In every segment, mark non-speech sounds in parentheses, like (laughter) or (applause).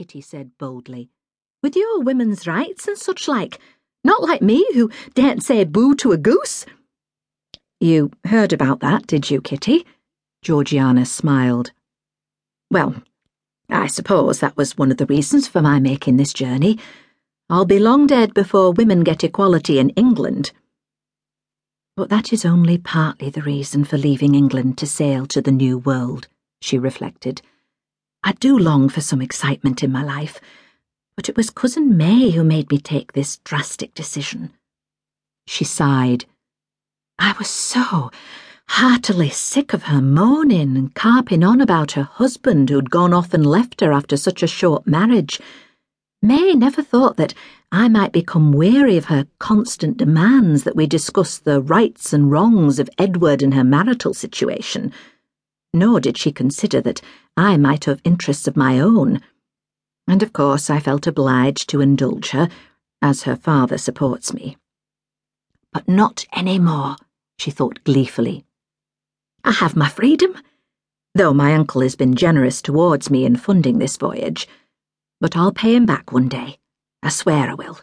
Kitty said boldly. With your women's rights and such like. Not like me, who daren't say boo to a goose. You heard about that, did you, Kitty? Georgiana smiled. Well, I suppose that was one of the reasons for my making this journey. I'll be long dead before women get equality in England. But that is only partly the reason for leaving England to sail to the New World, she reflected. I do long for some excitement in my life, but it was Cousin May who made me take this drastic decision. She sighed. I was so heartily sick of her moaning and carping on about her husband who'd gone off and left her after such a short marriage. May never thought that I might become weary of her constant demands that we discuss the rights and wrongs of Edward and her marital situation. Nor did she consider that I might have interests of my own. And of course I felt obliged to indulge her, as her father supports me. But not any more she thought gleefully. I have my freedom, though my uncle has been generous towards me in funding this voyage. But I'll pay him back one day. I swear I will.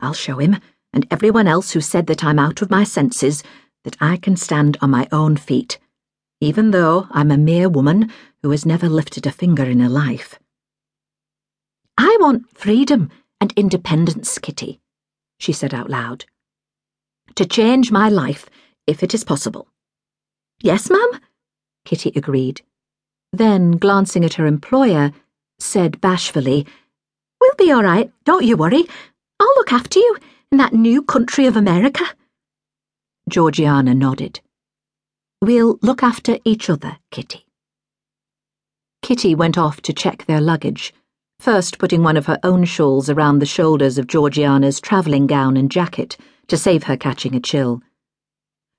I'll show him, and everyone else who said that I'm out of my senses, that I can stand on my own feet, even though I'm a mere woman who has never lifted a finger in her life. I want freedom and independence, Kitty, she said out loud. To change my life if it is possible. Yes, ma'am, Kitty agreed. Then, glancing at her employer, said bashfully, We'll be all right, don't you worry. I'll look after you in that new country of America. Georgiana nodded. We'll look after each other, Kitty. Kitty went off to check their luggage, first putting one of her own shawls around the shoulders of Georgiana's travelling gown and jacket to save her catching a chill.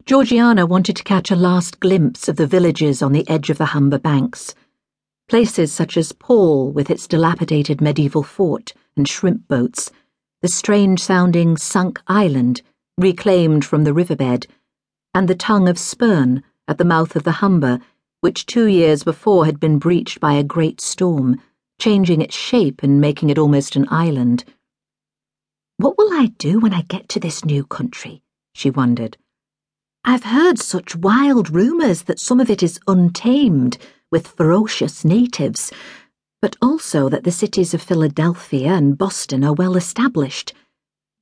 Georgiana wanted to catch a last glimpse of the villages on the edge of the Humber banks. Places such as Paull, with its dilapidated medieval fort and shrimp boats, the strange sounding Sunk Island, reclaimed from the riverbed, and the tongue of Spurn at the mouth of the Humber, which two years before had been breached by a great storm, changing its shape and making it almost an island. What will I do when I get to this new country? she wondered. I've heard such wild rumours that some of it is untamed, with ferocious natives, but also that the cities of Philadelphia and Boston are well established.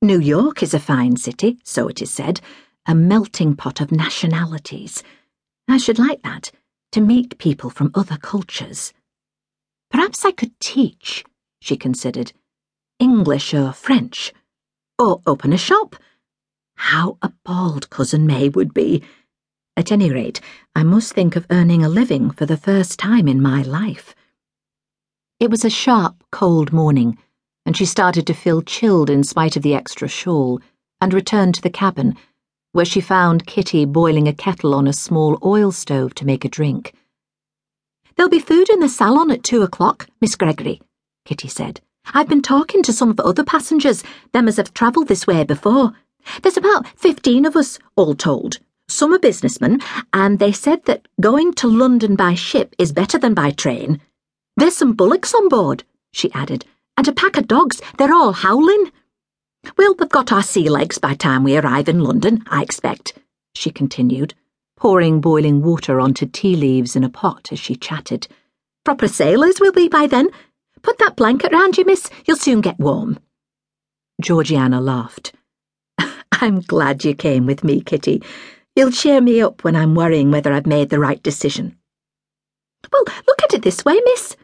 New York is a fine city, so it is said, a melting pot of nationalities. I should like that, to meet people from other cultures. Perhaps I could teach, she considered, English or French, or open a shop how appalled Cousin May would be. At any rate, I must think of earning a living for the first time in my life. It was a sharp, cold morning, and she started to feel chilled in spite of the extra shawl, and returned to the cabin, where she found Kitty boiling a kettle on a small oil stove to make a drink. There'll be food in the salon at two o'clock, Miss Gregory, Kitty said. I've been talking to some of the other passengers, them as have travelled this way before. There's about fifteen of us, all told. Some are businessmen, and they said that going to London by ship is better than by train. There's some bullocks on board, she added, and a pack of dogs. They're all howling. Well, we've got our sea legs by time we arrive in London, I expect, she continued, pouring boiling water onto tea leaves in a pot as she chatted. Proper sailors we'll be by then. Put that blanket round you, miss. You'll soon get warm. Georgiana laughed. (laughs) I'm glad you came with me, Kitty. You'll cheer me up when I'm worrying whether I've made the right decision. Well, look at it this way, miss.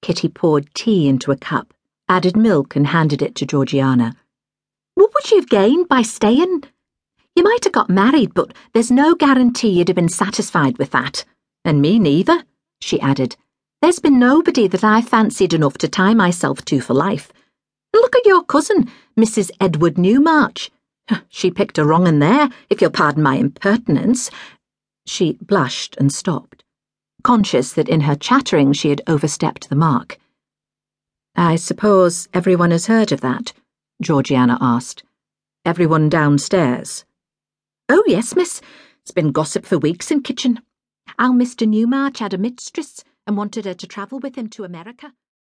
Kitty poured tea into a cup, added milk, and handed it to Georgiana. What would you have gained by staying? You might have got married, but there's no guarantee you'd have been satisfied with that. And me neither, she added. There's been nobody that I fancied enough to tie myself to for life. Look at your cousin, Mrs. Edward Newmarch. (sighs) She picked a wrong un there, if you'll pardon my impertinence. She blushed and stopped, conscious that in her chattering she had overstepped the mark. I suppose everyone has heard of that? Georgiana asked. Everyone downstairs. Oh, yes, miss. It's been gossip for weeks in kitchen. How Mr. Newmarch had a mistress and wanted her to travel with him to America.